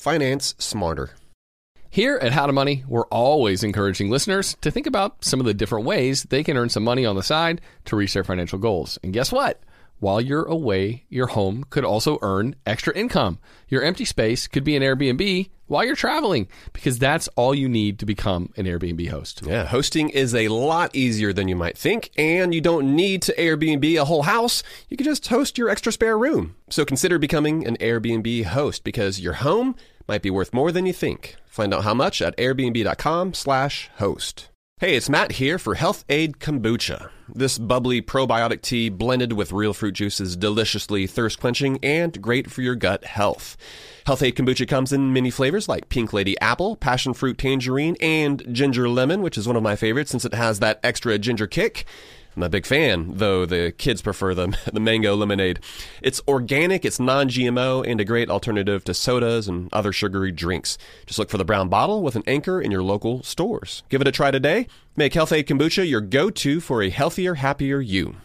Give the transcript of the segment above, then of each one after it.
finance smarter. Here at How to Money, we're always encouraging listeners to think about some of the different ways they can earn some money on the side to reach their financial goals. And guess what? While you're away, your home could also earn extra income. Your empty space could be an Airbnb while you're traveling because that's all you need to become an Airbnb host. Yeah, hosting is a lot easier than you might think, and you don't need to Airbnb a whole house. You can just host your extra spare room. So consider becoming an Airbnb host because your home might be worth more than you think. Find out how much at airbnb.com/slash host. Hey, it's Matt here for Health-Ade Kombucha. This bubbly probiotic tea blended with real fruit juice is deliciously thirst quenching and great for your gut health. Health-Ade Kombucha comes in many flavors like Pink Lady Apple, Passion Fruit Tangerine, and Ginger Lemon, which is one of my favorites since it has that extra ginger kick. I'm a big fan, though the kids prefer the, the mango lemonade. It's organic, it's non GMO, and a great alternative to sodas and other sugary drinks. Just look for the brown bottle with an anchor in your local stores. Give it a try today. Make Health-Ade Kombucha your go to for a healthier, happier you.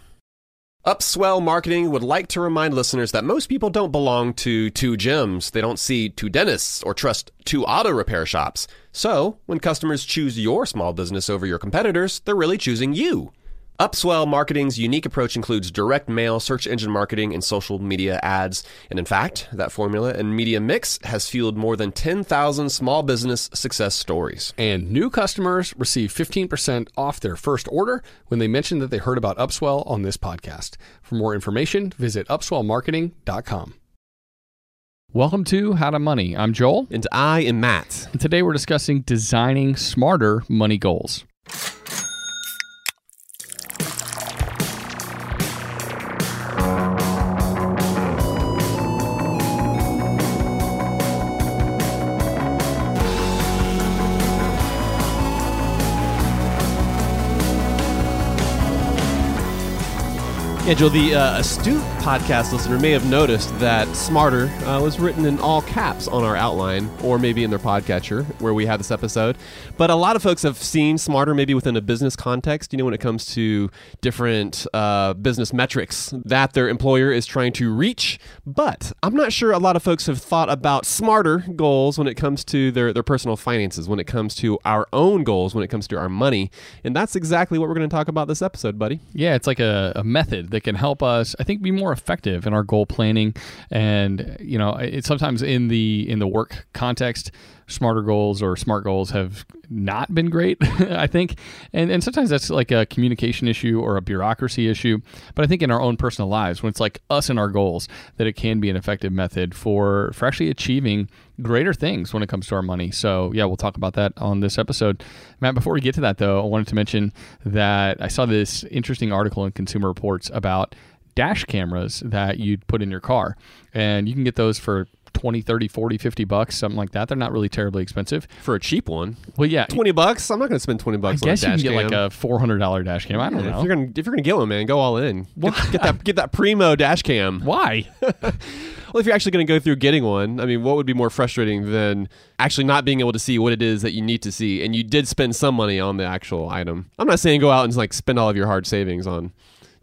Upswell Marketing would like to remind listeners that most people don't belong to two gyms. They don't see two dentists or trust two auto repair shops. So, when customers choose your small business over your competitors, they're really choosing you. Upswell Marketing's unique approach includes direct mail, search engine marketing, and social media ads. And in fact, that formula and media mix has fueled more than 10,000 small business success stories. And new customers receive 15% off their first order when they mention that they heard about Upswell on this podcast. For more information, visit upswellmarketing.com. Welcome to How to Money. I'm Joel. And I am Matt. And today we're discussing designing smarter money goals. Joel, the uh, astute podcast listener may have noticed that Smarter uh, was written in all caps on our outline, or maybe in their podcatcher where we had this episode. But a lot of folks have seen Smarter maybe within a business context, you know, when it comes to different uh, business metrics that their employer is trying to reach. But I'm not sure a lot of folks have thought about smarter goals when it comes to their, their personal finances, when it comes to our own goals, when it comes to our money. And that's exactly what we're going to talk about this episode, buddy. Yeah, it's like a, a method that can help us, I think, be more effective in our goal planning. And you know, it's sometimes in the in the work context, smarter goals or smart goals have not been great. I think, and and sometimes that's like a communication issue or a bureaucracy issue. But I think in our own personal lives, when it's like us and our goals, that it can be an effective method for for actually achieving greater things when it comes to our money. So, yeah, we'll talk about that on this episode. Matt, before we get to that, though, I wanted to mention that I saw this interesting article in Consumer Reports about dash cameras that you'd put in your car. And you can get those for 20, 30, 40, 50 bucks, something like that. They're not really terribly expensive. For a cheap one. Well, yeah. 20 bucks? I'm not going to spend 20 bucks I on guess a you dash can get cam. like a $400 dash cam. I don't Yeah, know. If you're gonna if you're gonna get one, man, go all in. Get, get that get that primo dash cam. Why? Well, if you're actually going to go through getting one, I mean, what would be more frustrating than actually not being able to see what it is that you need to see, and you did spend some money on the actual item? I'm not saying go out and like spend all of your hard savings on,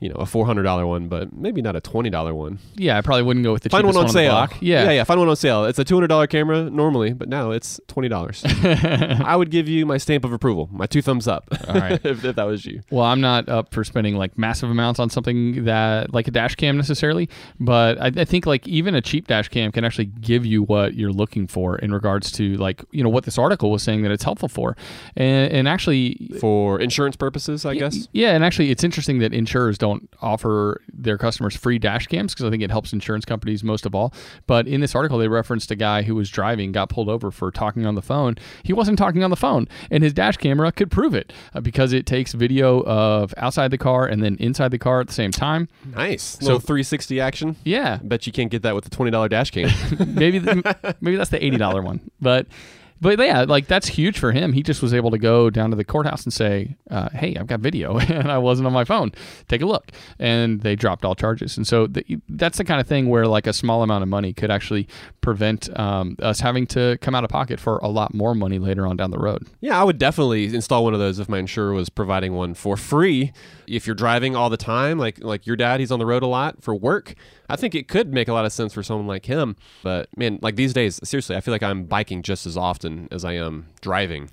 you know, a four hundred dollar one, but maybe not a twenty dollar one. yeah, I probably wouldn't go with the Find one cheapest on sale. Yeah. yeah, yeah. Find one on sale. It's a two hundred dollar camera normally, but now it's twenty dollars. I would give you my stamp of approval, my two thumbs up. All right. if, if that was you. Well, I'm not up for spending like massive amounts on something that like a dash cam necessarily, but I, I think like even a cheap dash cam can actually give you what you're looking for in regards to like you know what this article was saying that it's helpful for, and, and actually For insurance purposes, I guess. yeah, and actually it's interesting that insurers don't don't offer their customers free dash cams because I think it helps insurance companies most of all. But in this article, they referenced a guy who was driving, got pulled over for talking on the phone. He wasn't talking on the phone, and his dash camera could prove it uh, because it takes video of outside the car and then inside the car at the same time. Nice. So 360 action. Yeah, Bet you can't get that with the $20 dash cam. maybe the, maybe that's the eighty dollar one, but. But yeah, like that's huge for him. He just was able to go down to the courthouse and say, uh, "Hey, I've got video, and I wasn't on my phone. Take a look." And they dropped all charges. And so that's the kind of thing where like a small amount of money could actually prevent um, us having to come out of pocket for a lot more money later on down the road. Yeah, I would definitely install one of those if my insurer was providing one for free. If you're driving all the time, like like your dad, he's on the road a lot for work. I think it could make a lot of sense for someone like him. But man, like these days, seriously, I feel like I'm biking just as often as I am driving.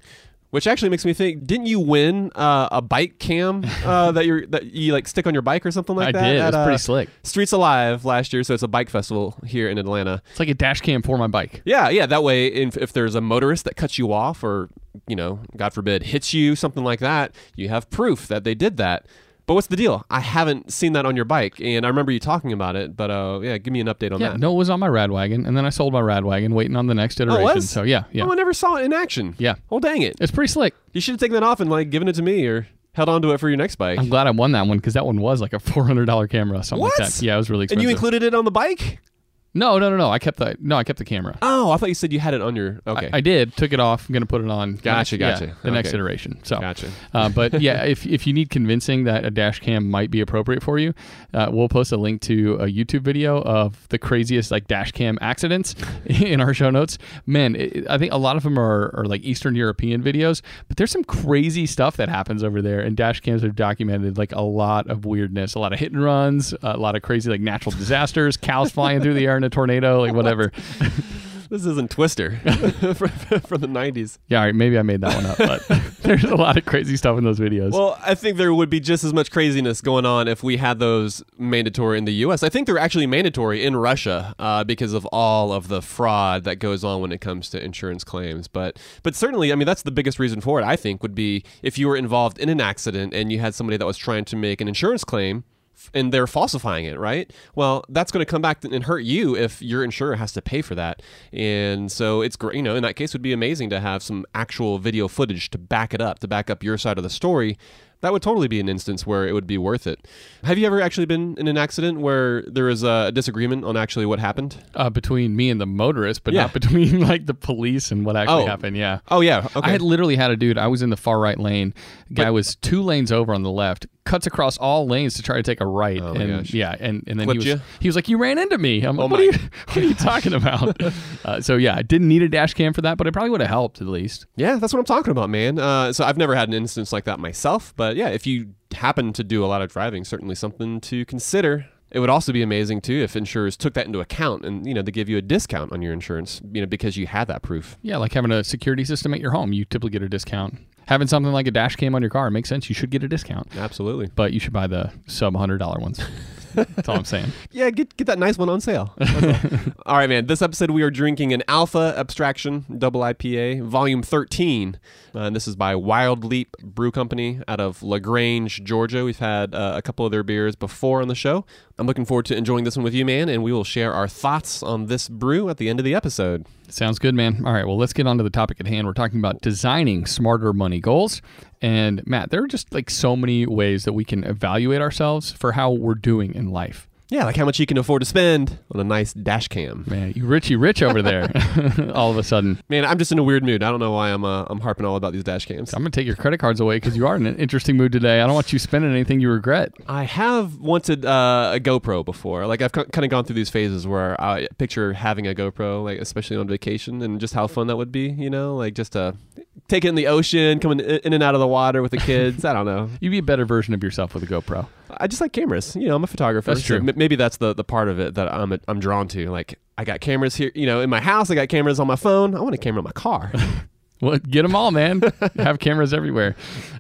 Which actually makes me think: Didn't you win uh, a bike cam uh, that you that you like stick on your bike or something like I that? did. It at, was uh, pretty slick. Streets Alive last year, so it's a bike festival here in Atlanta. It's like a dash cam for my bike. Yeah, yeah. That way, if, if there's a motorist that cuts you off, or you know, God forbid, hits you, something like that, you have proof that they did that. But what's the deal? I haven't seen that on your bike, and I remember you talking about it. But uh, yeah, give me an update on Yeah, that. no, it was on my rad wagon, and then I sold my rad wagon, waiting on the next iteration. was? So yeah, yeah, Oh, I never saw it in action. yeah. Oh, dang it! It's pretty slick. You should have taken that off and like given it to me, or held on to it for your next bike. I'm glad I won that one because that one was like a four hundred dollar camera, something What? like that. Yeah, it was really excited. and you included it on the bike? No, no, no, no. I kept the no, I kept the camera. Oh, I thought you said you had it on your. Okay, I, I did. Took it off. I'm gonna put it on. Gotcha, next- yeah, gotcha. the next iteration. So, gotcha. uh, but yeah, if if you need convincing that a dash cam might be appropriate for you, uh, we'll post a link to a YouTube video of the craziest like dash cam accidents in our show notes. Man, it, I think a lot of them are, are like Eastern European videos, but there's some crazy stuff that happens over there, and dash cams have documented like a lot of weirdness, a lot of hit and runs, a lot of crazy like natural disasters, cows flying through the air in a tornado, like whatever. This isn't Twister from, the '90s. Yeah, all right, maybe I made that one up, but there's a lot of crazy stuff in those videos. Well, I think there would be just as much craziness going on if we had those mandatory in the U.S. I think they're actually mandatory in Russia uh, because of all of the fraud that goes on when it comes to insurance claims. But but certainly, I mean, that's the biggest reason for it. I think would be if you were involved in an accident and you had somebody that was trying to make an insurance claim. And they're falsifying it, right? Well, that's going to come back and hurt you if your insurer has to pay for that. And so it's great, you know, in that case, it would be amazing to have some actual video footage to back it up, to back up your side of the story. That would totally be an instance where it would be worth it. Have you ever actually been in an accident where there was a disagreement on actually what happened? uh, between me and the motorist, but Yeah. not between like the police and what actually Oh. happened. Yeah. Oh yeah, okay. I had literally had a dude. I was in the far right lane. Guy was two lanes over on the left. Cuts across all lanes to try to take a right. Oh, and gosh. yeah, and, and then Flipped he was you? he was like, "You ran into me." I'm like, Oh what, are you, what are you talking about? uh, so yeah, I didn't need a dash cam for that, but it probably would have helped at least. Yeah, that's what I'm talking about, man. Uh, so I've never had an instance like that myself, but yeah, if you happen to do a lot of driving, certainly something to consider. It would also be amazing too if insurers took that into account and you know they give you a discount on your insurance, you know, because you had that proof. Yeah, like having a security system at your home, you typically get a discount. Having something like a dash cam on your car makes sense. You should get a discount, Absolutely. but you should buy the sub hundred dollar ones. That's all I'm saying. Yeah, get get that nice one on sale. All right, man. This episode we are drinking an Alpha Abstraction Double IPA, Volume 13, uh, and this is by Wild Leap Brew Company out of LaGrange, Georgia. We've had uh, a couple of their beers before on the show. I'm looking forward to enjoying this one with you, man, and we will share our thoughts on this brew at the end of the episode. Sounds good, man. All right, well, let's get on to the topic at hand. We're talking about designing smarter money goals. And Matt, there are just like so many ways that we can evaluate ourselves for how we're doing in life. Yeah, like how much you can afford to spend on a nice dash cam. Man, you richy rich over there. All of a sudden, Man, I'm just in a weird mood. I don't know why I'm uh, I'm harping all about these dash cams. I'm gonna take your credit cards away because you are in an interesting mood today. I don't want you spending anything you regret. I have wanted uh, a GoPro before. Like I've kind of gone through these phases where I picture having a GoPro, like especially on vacation, and just how fun that would be. You know, like just to take it in the ocean, coming in and out of the water with the kids. I don't know. You'd be a better version of yourself with a GoPro. I just like cameras. You know, I'm a photographer. That's so true. m- maybe that's the the part of it that I'm I'm drawn to. Like I got cameras here. You know, in my house, I got cameras on my phone. I want a camera in my car. Well, get them all, man. Have cameras everywhere.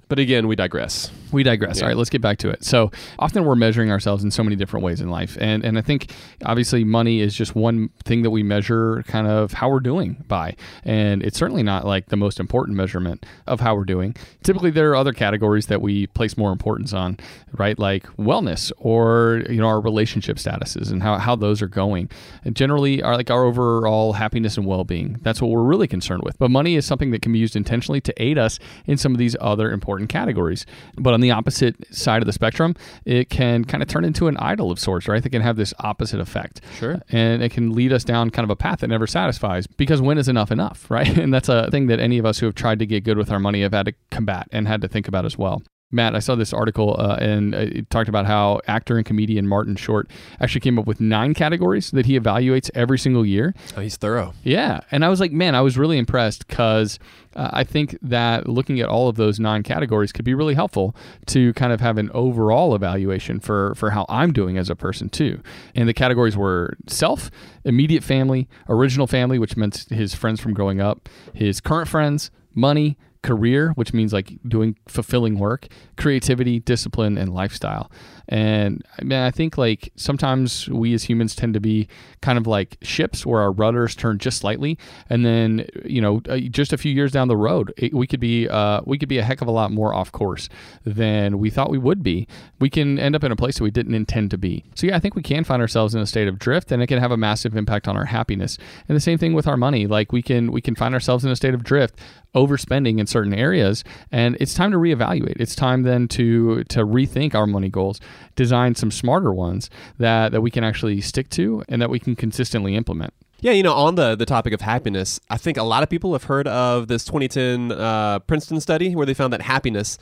But again, we digress. We digress. All right, let's get back to it. So often we're measuring ourselves in so many different ways in life, and and I think obviously money is just one thing that we measure kind of how we're doing by, and it's certainly not like the most important measurement of how we're doing. Typically, there are other categories that we place more importance on, right? Like wellness or you know our relationship statuses and how how those are going, and generally are like our overall happiness and well being. That's what we're really concerned with. But money is something that can be used intentionally to aid us in some of these other important categories, but on the opposite side of the spectrum, it can kind of turn into an idol of sorts, right? That can have this opposite effect. Sure. And it can lead us down kind of a path that never satisfies because when is enough enough, right? And that's a thing that any of us who have tried to get good with our money have had to combat and had to think about as well. Matt, I saw this article uh, and it talked about how actor and comedian Martin Short actually came up with nine categories that he evaluates every single year. Oh, he's thorough. Yeah. And I was like, man, I was really impressed because uh, I think that looking at all of those nine categories could be really helpful to kind of have an overall evaluation for, for how I'm doing as a person, too. And the categories were self, immediate family, original family, which meant his friends from growing up, his current friends, money, career, which means like doing fulfilling work, creativity, discipline, and lifestyle. And I mean, I think like sometimes we as humans tend to be kind of like ships where our rudders turn just slightly, and then you know uh, just a few years down the road, it, we could be uh, we could be a heck of a lot more off course than we thought we would be. We can end up in a place that we didn't intend to be. So yeah, I think we can find ourselves in a state of drift, and it can have a massive impact on our happiness. And the same thing with our money. Like we can we can find ourselves in a state of drift, overspending in certain areas, and it's time to reevaluate. It's time then to to rethink our money goals design some smarter ones that, that we can actually stick to and that we can consistently implement. Yeah, you know, on the, the topic of happiness, I think a lot of people have heard of this 2010 uh, Princeton study where they found that happiness,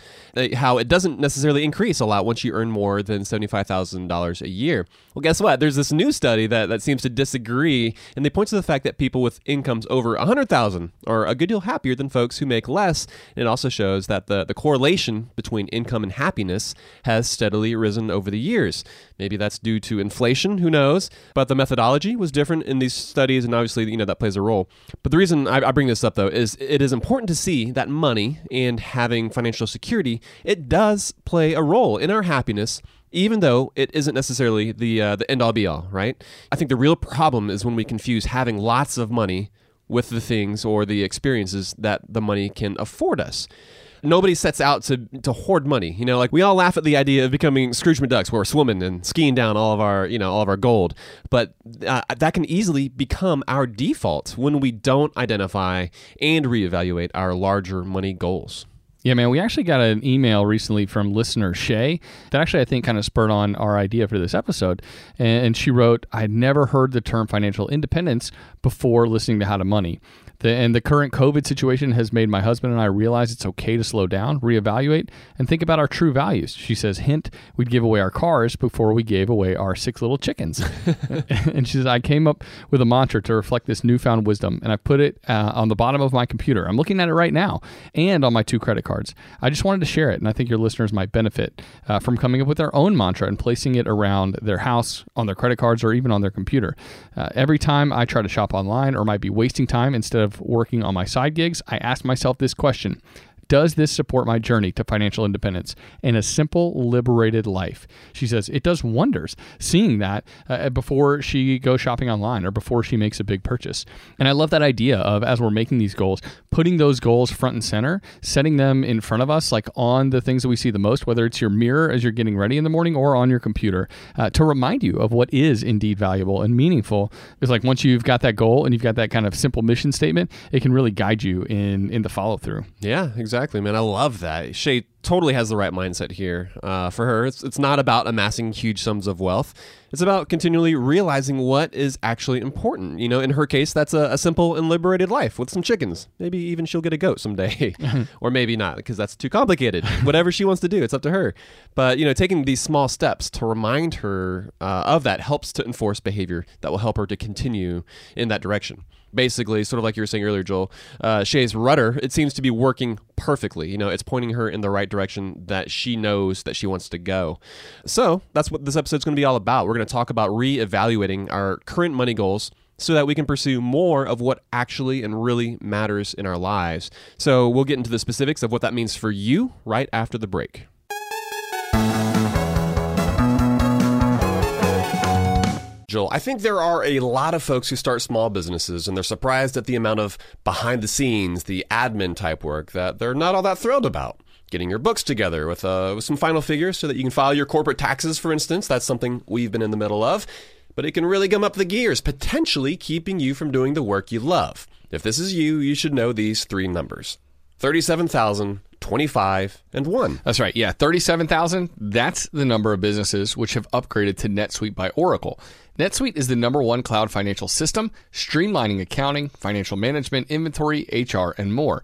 how it doesn't necessarily increase a lot once you earn more than $75,000 a year. Well, guess what? There's this new study that, that seems to disagree, and they point to the fact that people with incomes over 100000 are a good deal happier than folks who make less. And it also shows that the, the correlation between income and happiness has steadily risen over the years. Maybe that's due to inflation, who knows? But the methodology was different in these studies, and obviously, you know, that plays a role. But the reason I, I bring this up, though, is it is important to see that money and having financial security, it does play a role in our happiness even though it isn't necessarily the uh, the end all be all, right? I think the real problem is when we confuse having lots of money with the things or the experiences that the money can afford us nobody sets out to, to hoard money. You know, like we all laugh at the idea of becoming Scrooge McDucks, where we're swimming and skiing down all of our, you know, all of our gold. But uh, that can easily become our default when we don't identify and reevaluate our larger money goals. Yeah, man, we actually got an email recently from listener Shay that actually I think kind of spurred on our idea for this episode. And she wrote, I'd never heard the term financial independence before listening to How to Money. The, and the current COVID situation has made my husband and I realize it's okay to slow down, reevaluate, and think about our true values. She says, hint, we'd give away our cars before we gave away our six little chickens. and she says, I came up with a mantra to reflect this newfound wisdom, and I put it uh, on the bottom of my computer. I'm looking at it right now and on my two credit cards. I just wanted to share it, and I think your listeners might benefit uh, from coming up with their own mantra and placing it around their house, on their credit cards, or even on their computer. Uh, every time I try to shop online or might be wasting time instead of of working on my side gigs, I asked myself this question does this support my journey to financial independence and a simple, liberated life? She says it does wonders seeing that uh, before she goes shopping online or before she makes a big purchase. And I love that idea of as we're making these goals, putting those goals front and center, setting them in front of us, like on the things that we see the most, whether it's your mirror as you're getting ready in the morning or on your computer, uh, to remind you of what is indeed valuable and meaningful. Because like once you've got that goal and you've got that kind of simple mission statement, it can really guide you in in the follow through. Yeah, exactly exactly, man. I love that. Shay totally has the right mindset here. Uh, for her, it's, it's not about amassing huge sums of wealth. It's about continually realizing what is actually important. You know, in her case, that's a, a simple and liberated life with some chickens. Maybe even she'll get a goat someday, or maybe not, because that's too complicated. Whatever she wants to do, it's up to her. But, you know, taking these small steps to remind her uh, of that helps to enforce behavior that will help her to continue in that direction basically, sort of like you were saying earlier, Joel, uh, Shay's rudder, it seems to be working perfectly. You know, it's pointing her in the right direction that she knows that she wants to go. So that's what this episode's going to be all about. We're going to talk about re-evaluating our current money goals so that we can pursue more of what actually and really matters in our lives. So we'll get into the specifics of what that means for you right after the break. Joel, I think there are a lot of folks who start small businesses and they're surprised at the amount of behind the scenes, the admin type work that they're not all that thrilled about. Getting your books together with, uh, with some final figures so that you can file your corporate taxes, for instance. That's something we've been in the middle of. But it can really gum up the gears, potentially keeping you from doing the work you love. If this is you, you should know these three numbers 37,000, 25, and 1. That's right. Yeah, 37,000. That's the number of businesses which have upgraded to NetSuite by Oracle. NetSuite is the number one cloud financial system, streamlining accounting, financial management, inventory, HR, and more.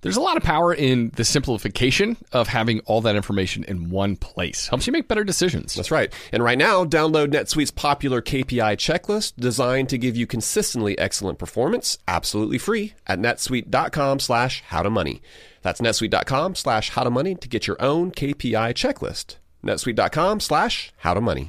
There's a lot of power in the simplification of having all that information in one place. Helps you make better decisions. That's right. And right now, download NetSuite's popular KPI checklist designed to give you consistently excellent performance, absolutely free at netsuite.com slash howtomoney. That's netsuite.com slash howtomoney to get your own KPI checklist. netsuite.com slash howtomoney.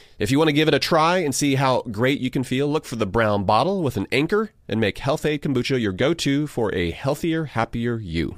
If you want to give it a try and see how great you can feel, look for the brown bottle with an anchor and make Health-Ade Kombucha your go to for a healthier, happier you.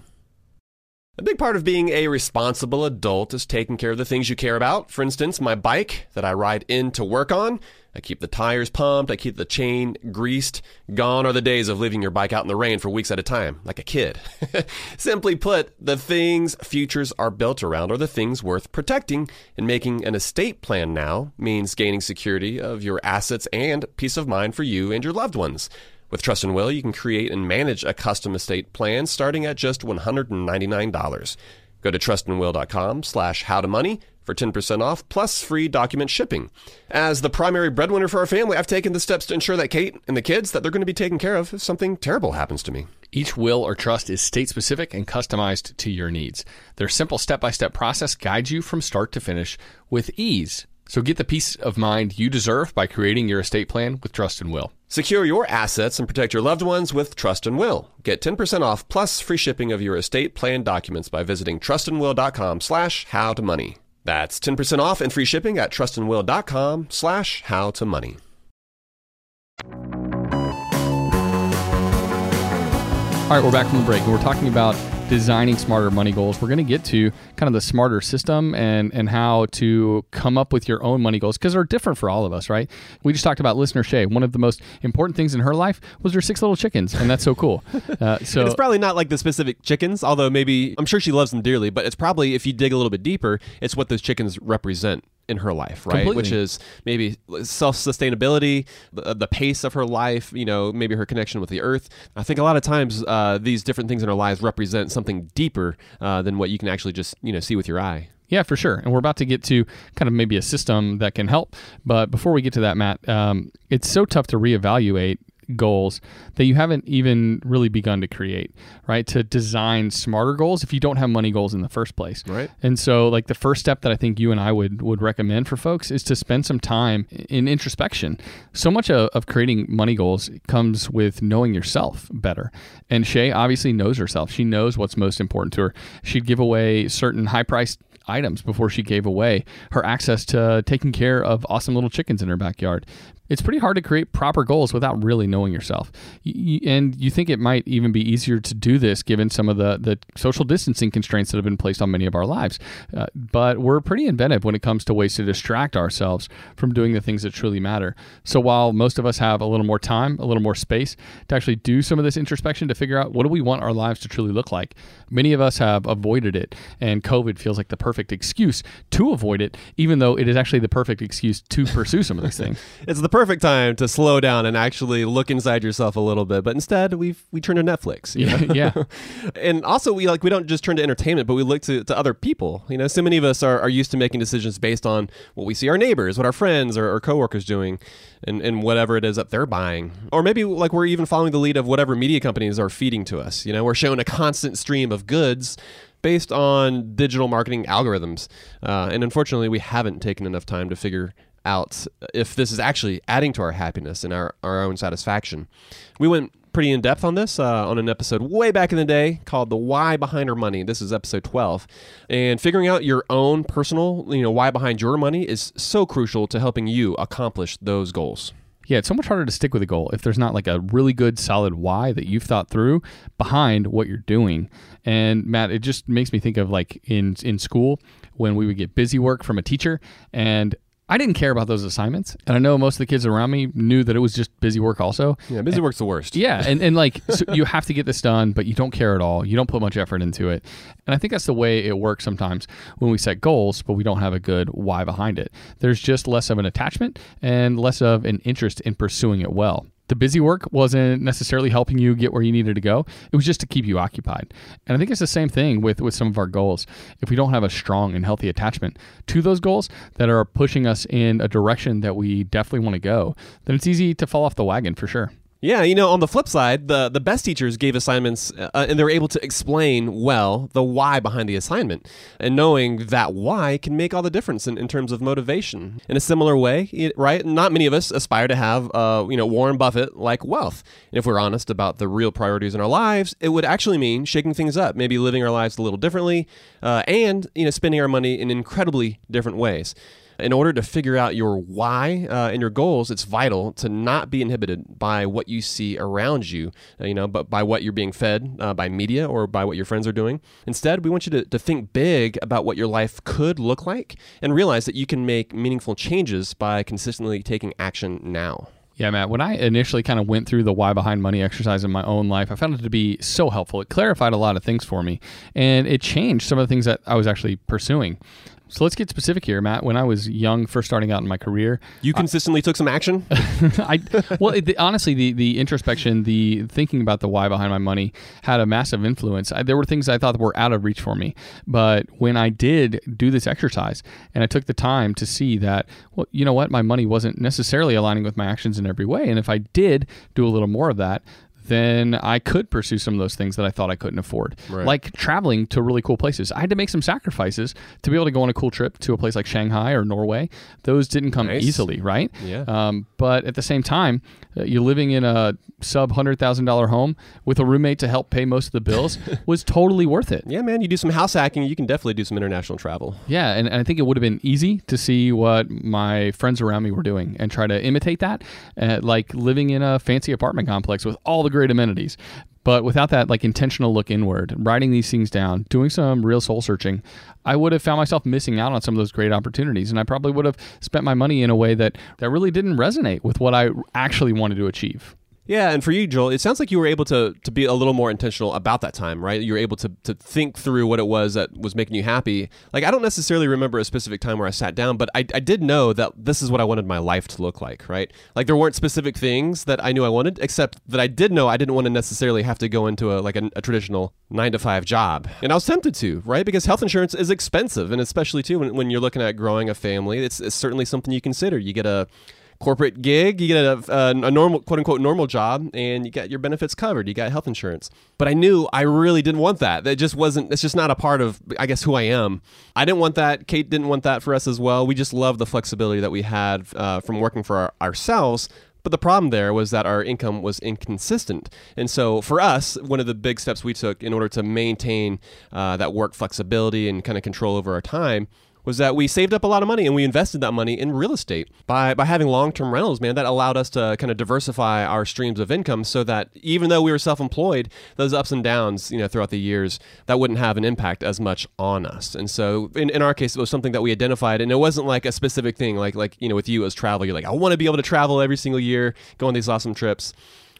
A big part of being a responsible adult is taking care of the things you care about. For instance, my bike that I ride in to work on. I keep the tires pumped, I keep the chain greased. Gone are the days of leaving your bike out in the rain for weeks at a time, like a kid. Simply put, the things futures are built around are the things worth protecting, and making an estate plan now means gaining security of your assets and peace of mind for you and your loved ones. With Trust and Will, you can create and manage a custom estate plan starting at just $199. Go to trustandwill.com slash howtomoney for 10% off plus free document shipping. As the primary breadwinner for our family, I've taken the steps to ensure that Kate and the kids that they're going to be taken care of if something terrible happens to me. Each will or trust is state specific and customized to your needs. Their simple step-by-step process guides you from start to finish with ease. So get the peace of mind you deserve by creating your estate plan with Trust and Will. Secure your assets and protect your loved ones with Trust and Will. Get 10% off plus free shipping of your estate plan documents by visiting trustandwill.com slash how to money. That's 10% off and free shipping at trustandwill.com slash how to money. All right, we're back from the break, and we're talking about designing smarter money goals, we're going to get to kind of the smarter system and and how to come up with your own money goals because they're different for all of us, right? We just talked about listener Shay. One of the most important things in her life was her six little chickens, and that's so cool. Uh, so And it's probably not like the specific chickens, although maybe I'm sure she loves them dearly. But it's probably if you dig a little bit deeper, it's what those chickens represent in her life, right? Completely. Which is maybe self sustainability, the, the pace of her life, you know, maybe her connection with the earth. I think a lot of times uh, these different things in our lives represent something deeper uh, than what you can actually just you know see with your eye. Yeah, for sure. And we're about to get to kind of maybe a system that can help. But before we get to that, Matt, um, it's so tough to reevaluate goals that you haven't even really begun to create, right? To design smarter goals if you don't have money goals in the first place. Right. And so like the first step that I think you and I would would recommend for folks is to spend some time in introspection. So much of, of creating money goals comes with knowing yourself better. And Shay obviously knows herself. She knows what's most important to her. She'd give away certain high priced items before she gave away her access to taking care of awesome little chickens in her backyard. It's pretty hard to create proper goals without really knowing yourself. And you think it might even be easier to do this given some of the, the social distancing constraints that have been placed on many of our lives. Uh, but we're pretty inventive when it comes to ways to distract ourselves from doing the things that truly matter. So while most of us have a little more time, a little more space to actually do some of this introspection to figure out what do we want our lives to truly look like, many of us have avoided it. And COVID feels like the perfect excuse to avoid it, even though it is actually the perfect excuse to pursue some of these things. It's the perfect time to slow down and actually look inside yourself a little bit. But instead, we we turn to Netflix. you know? yeah. and also we like we don't just turn to entertainment but we look to, to other people you know so many of us are, are used to making decisions based on what we see our neighbors what our friends or, or coworkers doing and, and whatever it is that they're buying or maybe like we're even following the lead of whatever media companies are feeding to us you know we're shown a constant stream of goods based on digital marketing algorithms uh, and unfortunately we haven't taken enough time to figure out if this is actually adding to our happiness and our, our own satisfaction we went pretty in depth on this uh, on an episode way back in the day called "The Why Behind Our Money." This is episode twelve, and figuring out your own personal, you know, why behind your money is so crucial to helping you accomplish those goals. Yeah, it's so much harder to stick with a goal if there's not like a really good solid why that you've thought through behind what you're doing. And Matt, it just makes me think of like in in school when we would get busy work from a teacher and I didn't care about those assignments. And I know most of the kids around me knew that it was just busy work also. Yeah, busy work's the worst. Yeah, and, and like so you have to get this done, but you don't care at all. You don't put much effort into it. And I think that's the way it works sometimes when we set goals, but we don't have a good why behind it. There's just less of an attachment and less of an interest in pursuing it well. The busy work wasn't necessarily helping you get where you needed to go. It was just to keep you occupied. And I think it's the same thing with, with some of our goals. If we don't have a strong and healthy attachment to those goals that are pushing us in a direction that we definitely want to go, then it's easy to fall off the wagon for sure. Yeah, you know, on the flip side, the, the best teachers gave assignments uh, and they were able to explain well the why behind the assignment. And knowing that why can make all the difference in, in terms of motivation. In a similar way, right? Not many of us aspire to have, uh, you know, Warren Buffett like wealth. And if we're honest about the real priorities in our lives, it would actually mean shaking things up, maybe living our lives a little differently, uh, and, you know, spending our money in incredibly different ways in order to figure out your why uh, and your goals, it's vital to not be inhibited by what you see around you, uh, you know, but by what you're being fed uh, by media or by what your friends are doing. Instead, we want you to, to think big about what your life could look like and realize that you can make meaningful changes by consistently taking action now. Yeah, Matt. When I initially kind of went through the why behind money exercise in my own life, I found it to be so helpful. It clarified a lot of things for me, and it changed some of the things that I was actually pursuing. So let's get specific here, Matt. When I was young, first starting out in my career, You consistently took some action. I well, it, the, honestly, the the introspection, the thinking about the why behind my money had a massive influence. I, there were things I thought were out of reach for me, but when I did do this exercise and I took the time to see that, well, you know what, my money wasn't necessarily aligning with my actions in every way, and if I did do a little more of that. Then I could pursue some of those things that I thought I couldn't afford, Right. like traveling to really cool places. I had to make some sacrifices to be able to go on a cool trip to a place like Shanghai or Norway. Those didn't come Nice. easily, right? Yeah. Um, but at the same time, uh, you're living in a sub hundred thousand dollar home with a roommate to help pay most of the bills was totally worth it. yeah, man, you do some house hacking, you can definitely do some international travel. Yeah, and, and I think it would have been easy to see what my friends around me were doing and try to imitate that, uh, like living in a fancy apartment complex with all the great amenities. But without that like intentional look inward, writing these things down, doing some real soul searching, I would have found myself missing out on some of those great opportunities. And I probably would have spent my money in a way that, that really didn't resonate with what I actually wanted to achieve. Yeah, and for you, Joel, it sounds like you were able to to be a little more intentional about that time, right? You were able to to think through what it was that was making you happy. Like I don't necessarily remember a specific time where I sat down, but I, I did know that this is what I wanted my life to look like, right? Like there weren't specific things that I knew I wanted, except that I did know I didn't want to necessarily have to go into a like a, a traditional nine to five job, and I was tempted to, right? Because health insurance is expensive, and especially too when, when you're looking at growing a family, it's, it's certainly something you consider. You get a corporate gig, you get a, a, a, normal, quote unquote, normal job, and you got your benefits covered. You got health insurance. But I knew I really didn't want that. That just wasn't, it's just not a part of, I guess, who I am. I didn't want that. Kate didn't want that for us as well. We just love the flexibility that we had uh, from working for our, ourselves. But the problem there was that our income was inconsistent. And so for us, one of the big steps we took in order to maintain uh, that work flexibility and kind of control over our time was that we saved up a lot of money and we invested that money in real estate by by having long-term rentals man. That allowed us to kind of diversify our streams of income so that even though we were self-employed those ups and downs you know throughout the years that wouldn't have an impact as much on us. And so in, in our case it was something that we identified and it wasn't like a specific thing like like you know with you as travel you're like i want to be able to travel every single year go on these awesome trips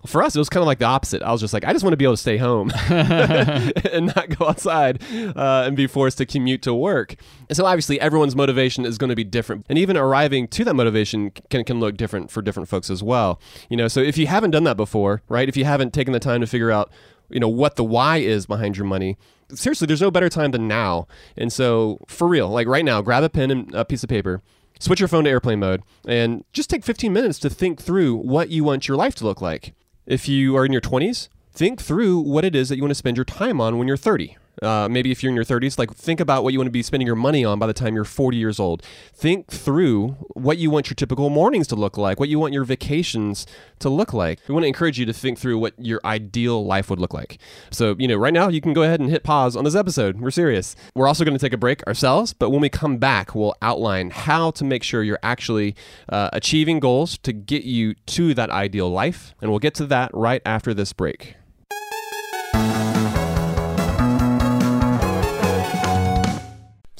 for us, it was kind of like the opposite. I was just like, I just want to be able to stay home and not go outside uh, and be forced to commute to work. And so obviously, everyone's motivation is going to be different, and even arriving to that motivation can can look different for different folks as well. You know, so if you haven't done that before, right? If you haven't taken the time to figure out, you know, what the why is behind your money, seriously, there's no better time than now. And so, for real, like right now, grab a pen and a piece of paper switch your phone to airplane mode and just take 15 minutes to think through what you want your life to look like. If you are in your 20s, think through what it is that you want to spend your time on when you're 30 uh, maybe if you're in your 30s, like think about what you want to be spending your money on by the time you're 40 years old. Think through what you want your typical mornings to look like, what you want your vacations to look like. We want to encourage you to think through what your ideal life would look like. So, you know, right now you can go ahead and hit pause on this episode. We're serious. We're also going to take a break ourselves, but when we come back, we'll outline how to make sure you're actually uh, achieving goals to get you to that ideal life. And we'll get to that right after this break.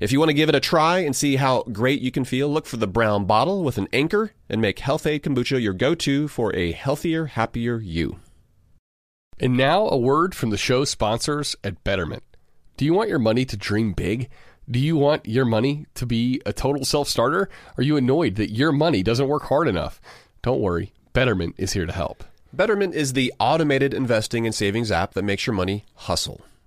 If you want to give it a try and see how great you can feel, look for the brown bottle with an anchor and make Health-Ade Kombucha your go to for a healthier, happier you. And now, a word from the show sponsors at Betterment. Do you want your money to dream big? Do you want your money to be a total self starter? Are you annoyed that your money doesn't work hard enough? Don't worry, Betterment is here to help. Betterment is the automated investing and savings app that makes your money hustle.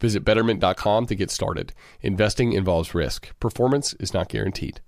Visit betterment.com to get started. Investing involves risk, performance is not guaranteed.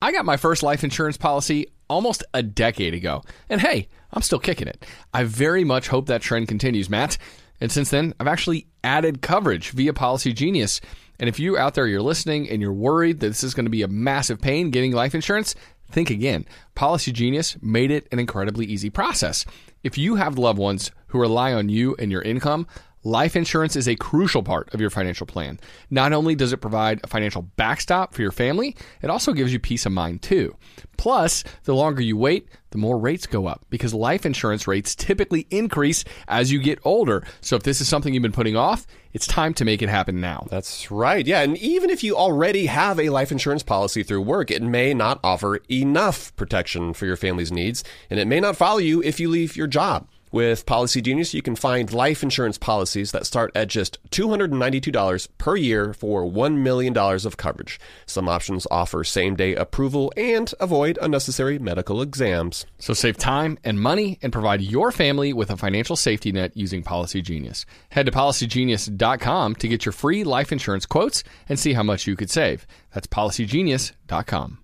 I got my first life insurance policy almost a decade ago. And hey, I'm still kicking it. I very much hope that trend continues, Matt. And since then, I've actually added coverage via Policygenius. And if you out there you're listening and you're worried that this is going to be a massive pain getting life insurance, think again. Policygenius made it an incredibly easy process. If you have loved ones who rely on you and your income, Life insurance is a crucial part of your financial plan. Not only does it provide a financial backstop for your family, it also gives you peace of mind too. Plus, the longer you wait, the more rates go up because life insurance rates typically increase as you get older. So if this is something you've been putting off, it's time to make it happen now. That's right. Yeah. And even if you already have a life insurance policy through work, it may not offer enough protection for your family's needs, and it may not follow you if you leave your job. With Policygenius, you can find life insurance policies that start at just $292 per year for $1 million of coverage. Some options offer same day approval and avoid unnecessary medical exams. So save time and money and provide your family with a financial safety net using Policygenius. Head to policygenius.com to get your free life insurance quotes and see how much you could save. That's policygenius.com.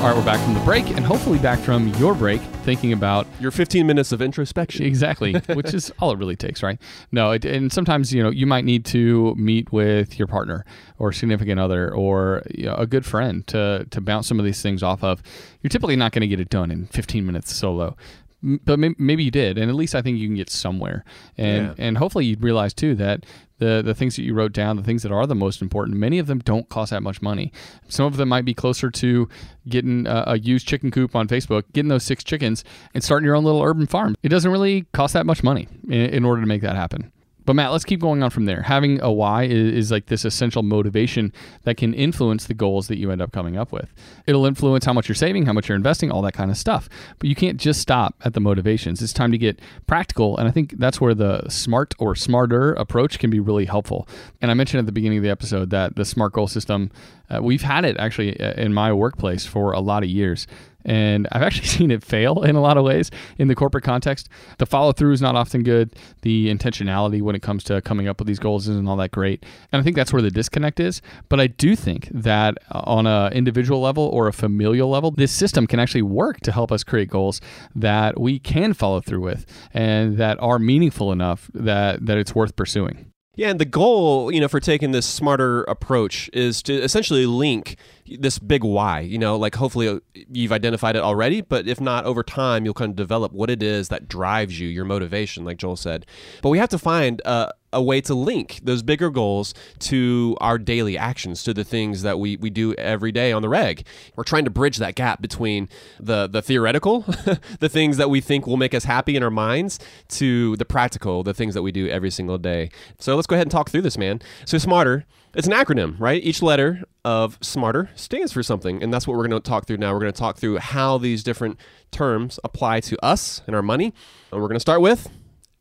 All right, we're back from the break and hopefully back from your break thinking about your 15 minutes of introspection. Exactly, which is all it really takes, right? No, it, and sometimes, you know, you might need to meet with your partner or significant other or you know, a good friend to to bounce some of these things off of. You're typically not going to get it done in 15 minutes solo but maybe you did, and at least I think you can get somewhere. And yeah. and hopefully you realize too that the the things that you wrote down, the things that are the most important, many of them don't cost that much money. Some of them might be closer to getting a, a used chicken coop on Facebook, getting those six chickens, and starting your own little urban farm. It doesn't really cost that much money in, in order to make that happen. But Matt, let's keep going on from there. Having a why is, is, like this essential motivation that can influence the goals that you end up coming up with. It'll influence how much you're saving, how much you're investing, all that kind of stuff. But you can't just stop at the motivations. It's time to get practical, and I think that's where the smart or smarter approach can be really helpful. And I mentioned at the beginning of the episode that the SMART goal system, uh, we've had it actually uh, in my workplace for a lot of years. And I've actually seen it fail in a lot of ways in the corporate context. The follow through is not often good. The intentionality when it comes to coming up with these goals isn't all that great. And I think that's where the disconnect is. But I do think that uh, on an individual level or a familial level, this system can actually work to help us create goals that we can follow through with and that are meaningful enough that, that it's worth pursuing. Yeah, and the goal, you know, for taking this smarter approach is to essentially link this big why. You know, like hopefully uh, you've identified it already, but if not, over time you'll kind of develop what it is that drives you, your motivation, like Joel said. But we have to find uh, a way to link those bigger goals to our daily actions, to the things that we, we do every day on the reg. We're trying to bridge that gap between the, the theoretical, the things that we think will make us happy in our minds, to the practical, the things that we do every single day. So let's go ahead and talk through this, man. So, SMARTER, it's an acronym, right? Each letter of SMARTER stands for something. And that's what we're going to talk through now. We're going to talk through how these different terms apply to us and our money. And we're going to start with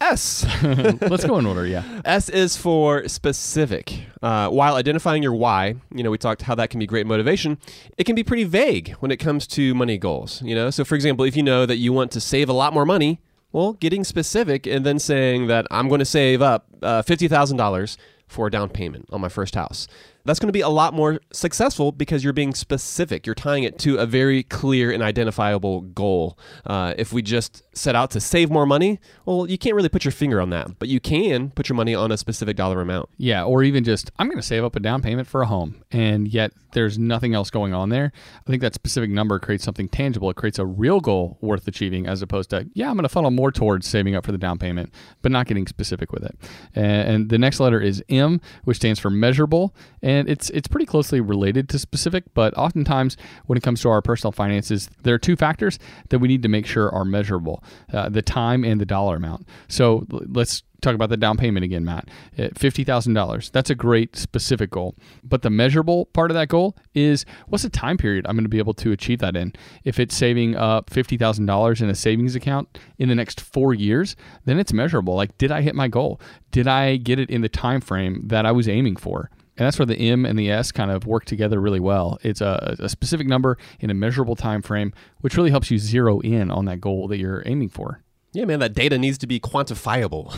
S. Let's go in order, yeah. S is for specific. Uh, while identifying your why, you know, we talked how that can be great motivation. It can be pretty vague when it comes to money goals. You know, so for example, if you know that you want to save a lot more money, well, getting specific and then saying that I'm going to save up uh, fifty thousand dollars for a down payment on my first house that's going to be a lot more successful because you're being specific. You're tying it to a very clear and identifiable goal. Uh, if we just set out to save more money, well, you can't really put your finger on that, but you can put your money on a specific dollar amount. Yeah, or even just, I'm going to save up a down payment for a home, and yet there's nothing else going on there. I think that specific number creates something tangible. It creates a real goal worth achieving as opposed to, yeah, I'm going to funnel more towards saving up for the down payment, but not getting specific with it. And, and the next letter is M, which stands for measurable. And and it's it's pretty closely related to specific. But oftentimes, when it comes to our personal finances, there are two factors that we need to make sure are measurable: uh, the time and the dollar amount. So let's talk about the down payment again, Matt. $50,000. That's a great specific goal. But the measurable part of that goal is what's the time period I'm going to be able to achieve that in? If it's saving up $50,000 in a savings account in the next 4 years, then it's measurable. Like did I hit my goal? Did I get it in the time frame that I was aiming for? And that's where the M and the S kind of work together really well. It's a, a specific number in a measurable time frame, which really helps you zero in on that goal that you're aiming for. Yeah, man, that data needs to be quantifiable.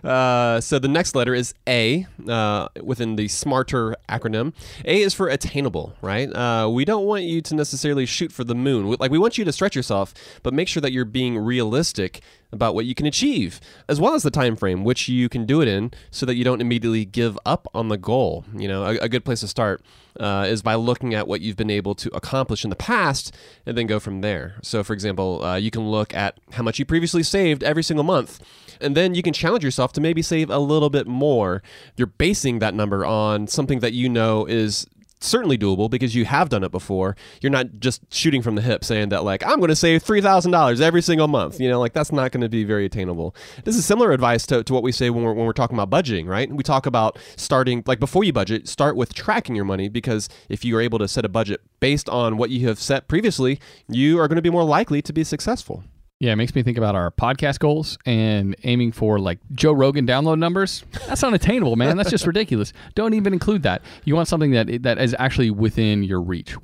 uh, so the next letter is A uh, within the SMARTER acronym. A is for attainable, right? Uh, we don't want you to necessarily shoot for the moon. Like, we want you to stretch yourself, but make sure that you're being realistic about what you can achieve, as well as the time frame which you can do it in, so that you don't immediately give up on the goal. You know, a, a good place to start uh, is by looking at what you've been able to accomplish in the past, and then go from there. So, for example, uh, you can look at how much you previously saved every single month, and then you can challenge yourself to maybe save a little bit more. You're basing that number on something that you know is certainly doable because you have done it before. You're not just shooting from the hip saying that like I'm going to save three thousand dollars every single month. You know, like that's not going to be very attainable. This is similar advice to, to what we say when we're when we're talking about budgeting, right? We talk about starting like before you budget, start with tracking your money because if you are able to set a budget based on what you have set previously, you are going to be more likely to be successful. Yeah, it makes me think about our podcast goals and aiming for like Joe Rogan download numbers. That's unattainable, man. That's just ridiculous. Don't even include that. You want something that that is actually within your reach,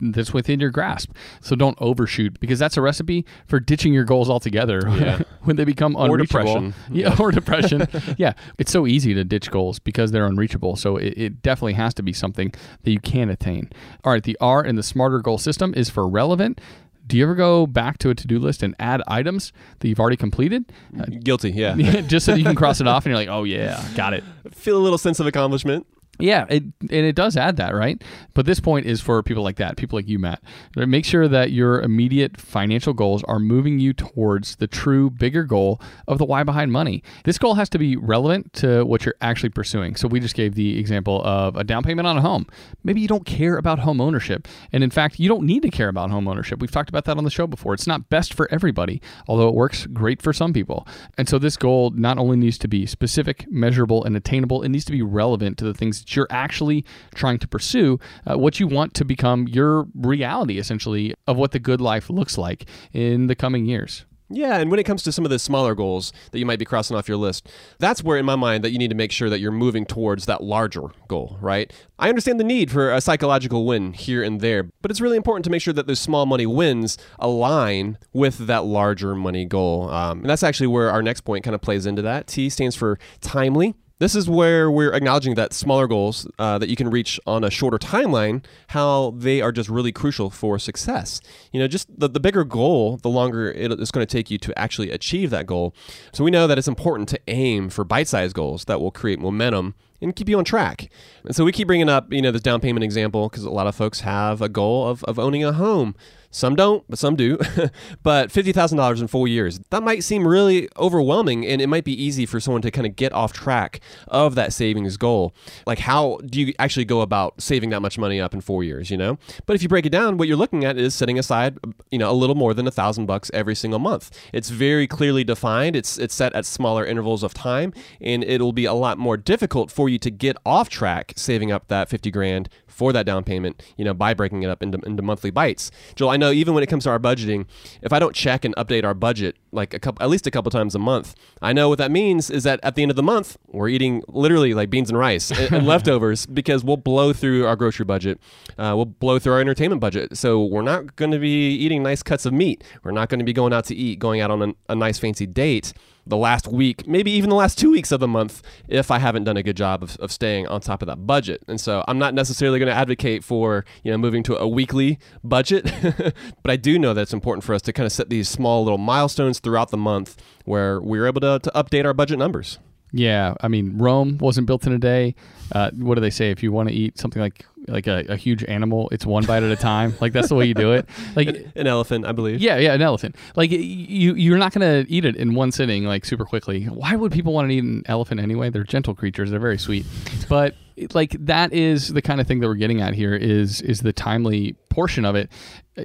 that's within your grasp. So don't overshoot because that's a recipe for ditching your goals altogether yeah. when they become unreachable. Or depression. Yeah, or depression. yeah, it's so easy to ditch goals because they're unreachable. So it, it definitely has to be something that you can attain. All right, the R in the smarter goal system is for relevant do you ever go back to a to-do list and add items that you've already completed? Uh, Guilty, yeah. just so you can cross it off and you're like, oh yeah, got it. Feel a little sense of accomplishment. Yeah, it, and it does add that, right? But this point is for people like that, people like you, Matt. Make sure that your immediate financial goals are moving you towards the true bigger goal of the why behind money. This goal has to be relevant to what you're actually pursuing. So we just gave the example of a down payment on a home. Maybe you don't care about home ownership. And in fact, you don't need to care about home ownership. We've talked about that on the show before. It's not best for everybody, although it works great for some people. And so this goal not only needs to be specific, measurable, and attainable, it needs to be relevant to the things that you're actually trying to pursue, uh, what you want to become your reality, essentially, of what the good life looks like in the coming years. Yeah, and when it comes to some of the smaller goals that you might be crossing off your list, that's where, in my mind, that you need to make sure that you're moving towards that larger goal, right? I understand the need for a psychological win here and there, but it's really important to make sure that those small money wins align with that larger money goal. Um, and that's actually where our next point kind of plays into that. T stands for timely. This is where we're acknowledging that smaller goals uh, that you can reach on a shorter timeline, how they are just really crucial for success. You know, just the, the bigger goal, the longer it's going to take you to actually achieve that goal. So we know that it's important to aim for bite sized goals that will create momentum and keep you on track. And so we keep bringing up, you know, this down payment example because a lot of folks have a goal of, of owning a home. Some don't, but some do. but $50,000 in four years, that might seem really overwhelming and it might be easy for someone to kind of get off track of that savings goal. Like, how do you actually go about saving that much money up in four years, you know? But if you break it down, what you're looking at is setting aside, you know, a little more than a thousand bucks every single month. It's very clearly defined. It's, it's set at smaller intervals of time and it'll be a lot more difficult for you to get off track saving up that 50 grand for that down payment, you know, by breaking it up into, into monthly bites. Joel, I know even when it comes to our budgeting, if I don't check and update our budget like a couple, at least a couple times a month, I know what that means is that at the end of the month, we're eating literally like beans and rice and, and leftovers because we'll blow through our grocery budget. Uh, we'll blow through our entertainment budget. So we're not going to be eating nice cuts of meat. We're not going to be going out to eat, going out on a, a nice fancy date the last week, maybe even the last two weeks of the month, if I haven't done a good job of, of staying on top of that budget. And so I'm not necessarily going to advocate for, you know, moving to a weekly budget, but I do know that it's important for us to kind of set these small little milestones throughout the month where we were able to, to update our budget numbers. Yeah, I mean, Rome wasn't built in a day. Uh, what do they say? If you want to eat something like like a, a, huge animal, it's one bite at a time. Like that's the way you do it. Like an elephant, I believe. Yeah, yeah, an elephant. Like you, you're not going to eat it in one sitting, like super quickly. Why would people want to eat an elephant anyway? They're gentle creatures. They're very sweet, but like that is the kind of thing that we're getting at here is is the timely portion of it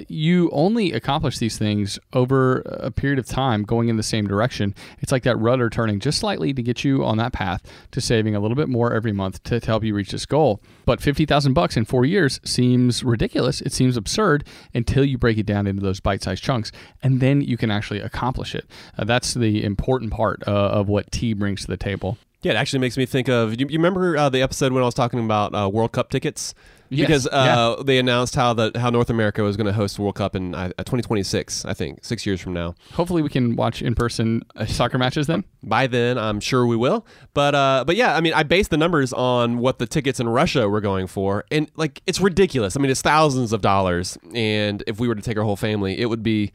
you only accomplish these things over a period of time going in the same direction it's like that rudder turning just slightly to get you on that path to saving a little bit more every month to, to help you reach this goal but 50000 bucks in four years seems ridiculous it seems absurd until you break it down into those bite-sized chunks and then you can actually accomplish it uh, that's the important part uh, of what t brings to the table Yeah, it actually makes me think of. You, you remember uh, the episode when I was talking about uh, World Cup tickets? Yes, Because uh, they announced how the how North America was going to host the World Cup in uh, 2026, I think, six years from now. hopefully we can watch in-person uh, soccer matches then By then, I'm sure we will. But uh, but yeah, I mean, I based the numbers on what the tickets in Russia were going for, and like it's ridiculous. I mean, it's thousands of dollars, and if we were to take our whole family, it would be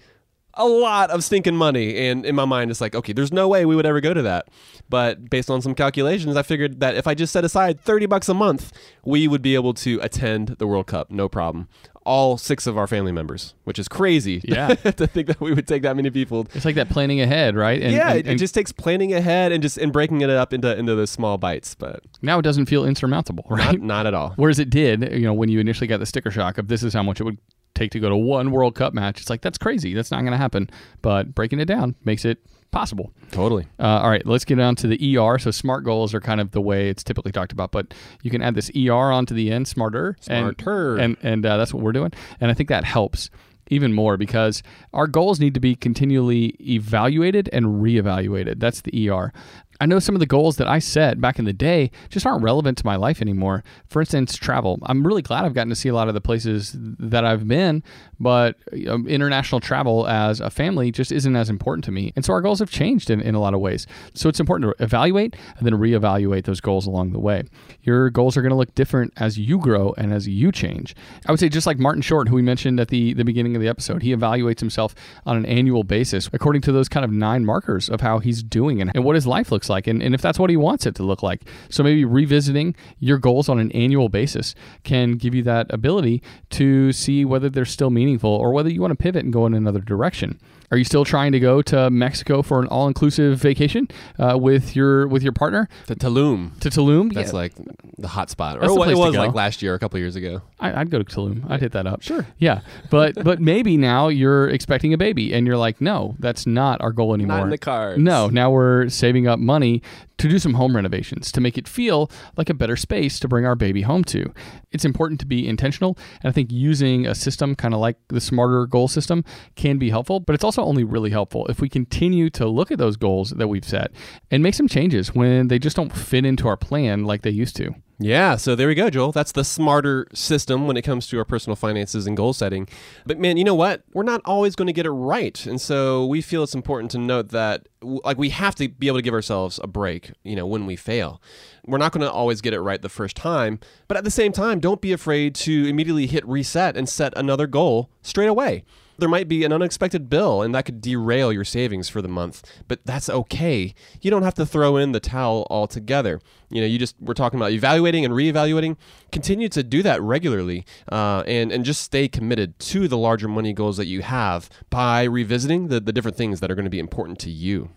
a lot of stinking money. And in my mind, it's like, okay, there's no way we would ever go to that. But based on some calculations, I figured that if I just set aside 30 bucks a month, we would be able to attend the World Cup, no problem. All six of our family members, which is crazy. Yeah. to think that we would take that many people It's like that planning ahead, right? And, yeah, and- it, it just takes planning ahead and just and breaking it up into into those small bites, but now it doesn't feel insurmountable, right? not, not at all. Whereas it did, you know, when you initially got the sticker shock of this is how much it would take to go to one World Cup match. It's like that's crazy. That's not going to happen. But breaking it down makes it possible. Totally. Uh, all right, let's get on to the ER. So smart goals are kind of the way it's typically talked about, but you can add this ER onto the end, smarter, and- Smarter. and and uh, that's what we're doing. And I think that helps even more because our goals need to be continually evaluated and reevaluated. That's the ER. I know some of the goals that I set back in the day just aren't relevant to my life anymore. For instance, travel. I'm really glad I've gotten to see a lot of the places that I've been, but um, international travel as a family just isn't as important to me. And so our goals have changed in, in a lot of ways. So it's important to evaluate and then reevaluate those goals along the way. Your goals are going to look different as you grow and as you change. I would say just like Martin Short, who we mentioned at the, the beginning of the episode, he evaluates himself on an annual basis according to those kind of nine markers of how he's doing and, and what his life looks like and, and if that's what he wants it to look like. So maybe revisiting your goals on an annual basis can give you that ability to see whether they're still meaningful or whether you want to pivot and go in another direction. Are you still trying to go to Mexico for an all-inclusive vacation uh, with your with your partner The Tulum. to Tulum? That's Yeah, like the hot spot. That's or what it was like last year, a couple years ago. I, I'd go to Tulum. I'd hit that up. Sure. Yeah, but but maybe now you're expecting a baby, and you're like, no, that's not our goal anymore. Not in the cards. No, now we're saving up money to do some home renovations to make it feel like a better space to bring our baby home to. It's important to be intentional, and I think using a system kind of like the smarter goal system can be helpful, but it's also only really helpful if we continue to look at those goals that we've set and make some changes when they just don't fit into our plan like they used to. Yeah, so there we go, Joel. That's the smarter system when it comes to our personal finances and goal setting. But man, you know what? We're not always going to get it right. And so we feel it's important to note that like we have to be able to give ourselves a break, you know, when we fail. We're not going to always get it right the first time, but at the same time, don't be afraid to immediately hit reset and set another goal straight away. There might be an unexpected bill and that could derail your savings for the month, but that's okay. You don't have to throw in the towel altogether. You know, you just, we're talking about evaluating and reevaluating. Continue to do that regularly uh, and, and just stay committed to the larger money goals that you have by revisiting the, the different things that are going to be important to you.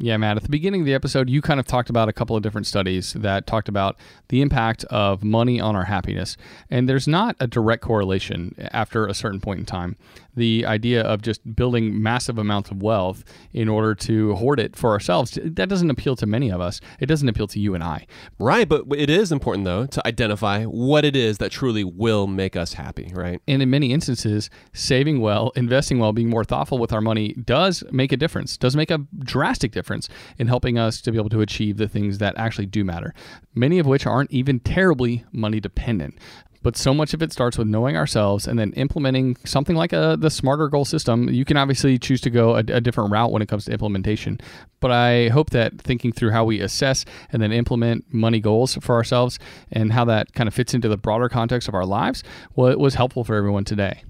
Yeah, Matt, at the beginning of the episode, you kind of talked about a couple of different studies that talked about the impact of money on our happiness. And there's not a direct correlation after a certain point in time. The idea of just building massive amounts of wealth in order to hoard it for ourselves, that doesn't appeal to many of us. It doesn't appeal to you and I. Right, but it is important though to identify what it is that truly will make us happy, right? And in many instances, saving well, investing well, being more thoughtful with our money does make a difference, does make a drastic difference in helping us to be able to achieve the things that actually do matter, many of which aren't even terribly money dependent. But so much of it starts with knowing ourselves and then implementing something like a, the smarter goal system. You can obviously choose to go a, a different route when it comes to implementation. But I hope that thinking through how we assess and then implement money goals for ourselves and how that kind of fits into the broader context of our lives wa- was helpful for everyone today.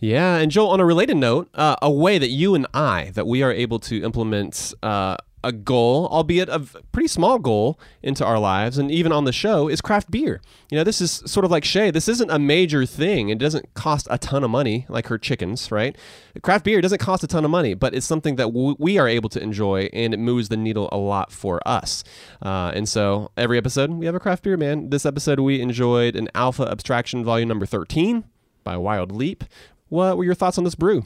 Yeah, and Joel, on a related note, uh, a way that you and I that we are able to implement uh, a goal, albeit a pretty small goal, into our lives and even on the show is craft beer. You know, this is sort of like Shay. This isn't a major thing. It doesn't cost a ton of money like her chickens, right? Craft beer doesn't cost a ton of money, but it's something that w- we are able to enjoy and it moves the needle a lot for us. Uh, and so every episode, we have a craft beer, man. This episode, we enjoyed an Alpha Abstraction Volume Number 13 by Wild Leap. What were your thoughts on this brew?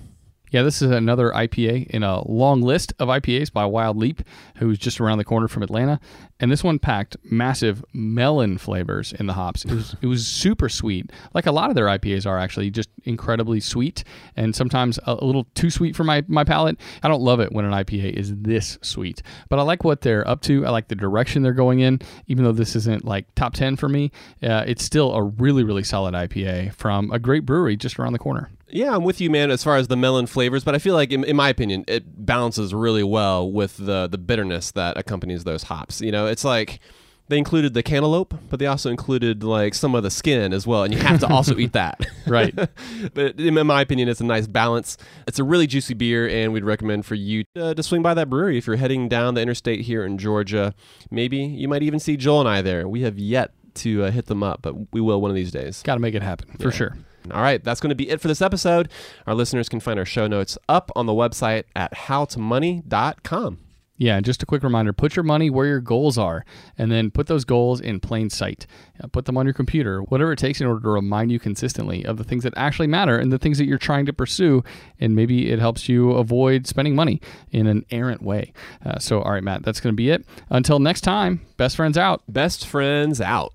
Yeah, this is another IPA in a long list of IPAs by Wild Leap, who's just around the corner from Atlanta. And this one packed massive melon flavors in the hops. It was, it was super sweet, like a lot of their IPAs are actually, just incredibly sweet and sometimes a, little too sweet for my, my palate. I don't love it when an IPA is this sweet, but I like what they're up to. I like the direction they're going in, even though this isn't like top 10 for me. Uh, it's still a really, really solid IPA from a great brewery just around the corner. Yeah, I'm with you, man, as far as the melon flavors, but I feel like, in, in, my opinion, it balances really well with the the bitterness that accompanies those hops. You know, it's like they included the cantaloupe, but they also included like some of the skin as well, and you have to also eat that. Right. but in my opinion, it's a nice balance. It's a really juicy beer, and we'd recommend for you uh, to swing by that brewery if you're heading down the interstate here in Georgia. Maybe you might even see Joel and I there. We have yet to uh, hit them up, but we will one of these days. Got to make it happen for sure. All right, that's going to be it for this episode. Our listeners can find our show notes up on the website at howtomoney.com. Yeah, and just a quick reminder put your money where your goals are, and then put those goals in plain sight. Uh, Put them on your computer, whatever it takes in order to remind you consistently of the things that actually matter and the things that you're trying to pursue. And maybe it helps you avoid spending money in an errant way. Uh, so, all right, Matt, that's going to be it. Until next time, best friends out. Best friends out.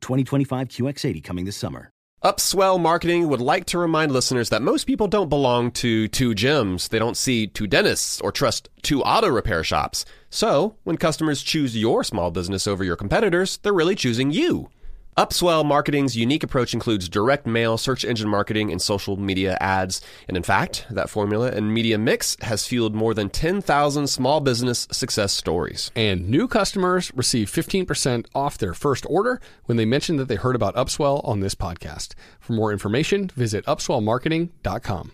2025 QX80 coming this summer. Upswell Marketing would like to remind listeners that most people don't belong to two gyms. They don't see two dentists or trust two auto repair shops. So, when customers choose your small business over your competitors, they're really choosing you. Upswell Marketing's unique approach includes direct mail, search engine marketing, and social media ads. And in fact, that formula and media mix has fueled more than 10,000 small business success stories. And new customers receive 15% off their first order when they mention that they heard about Upswell on this podcast. For more information, visit upswellmarketing.com.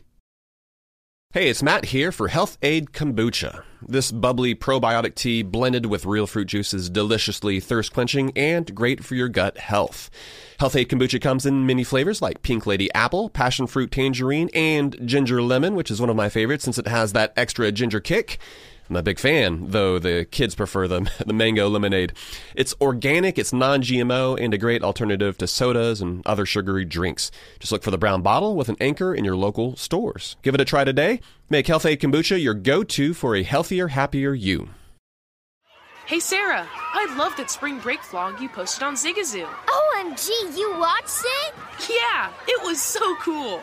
Hey, it's Matt here for Health-Ade Kombucha. This bubbly probiotic tea blended with real fruit juice is deliciously thirst quenching and great for your gut health. Health-Ade Kombucha comes in many flavors like Pink Lady Apple, Passion Fruit Tangerine, and Ginger Lemon, which is one of my favorites since it has that extra ginger kick. I'm a big fan, though the kids prefer the, the mango lemonade. It's organic, it's non GMO, and a great alternative to sodas and other sugary drinks. Just look for the brown bottle with an anchor in your local stores. Give it a try today. Make Health-Ade Kombucha your go to for a healthier, happier you. Hey Sarah, I love that spring break vlog you posted on Zigazoo. OMG, you watched it? Yeah, it was so cool.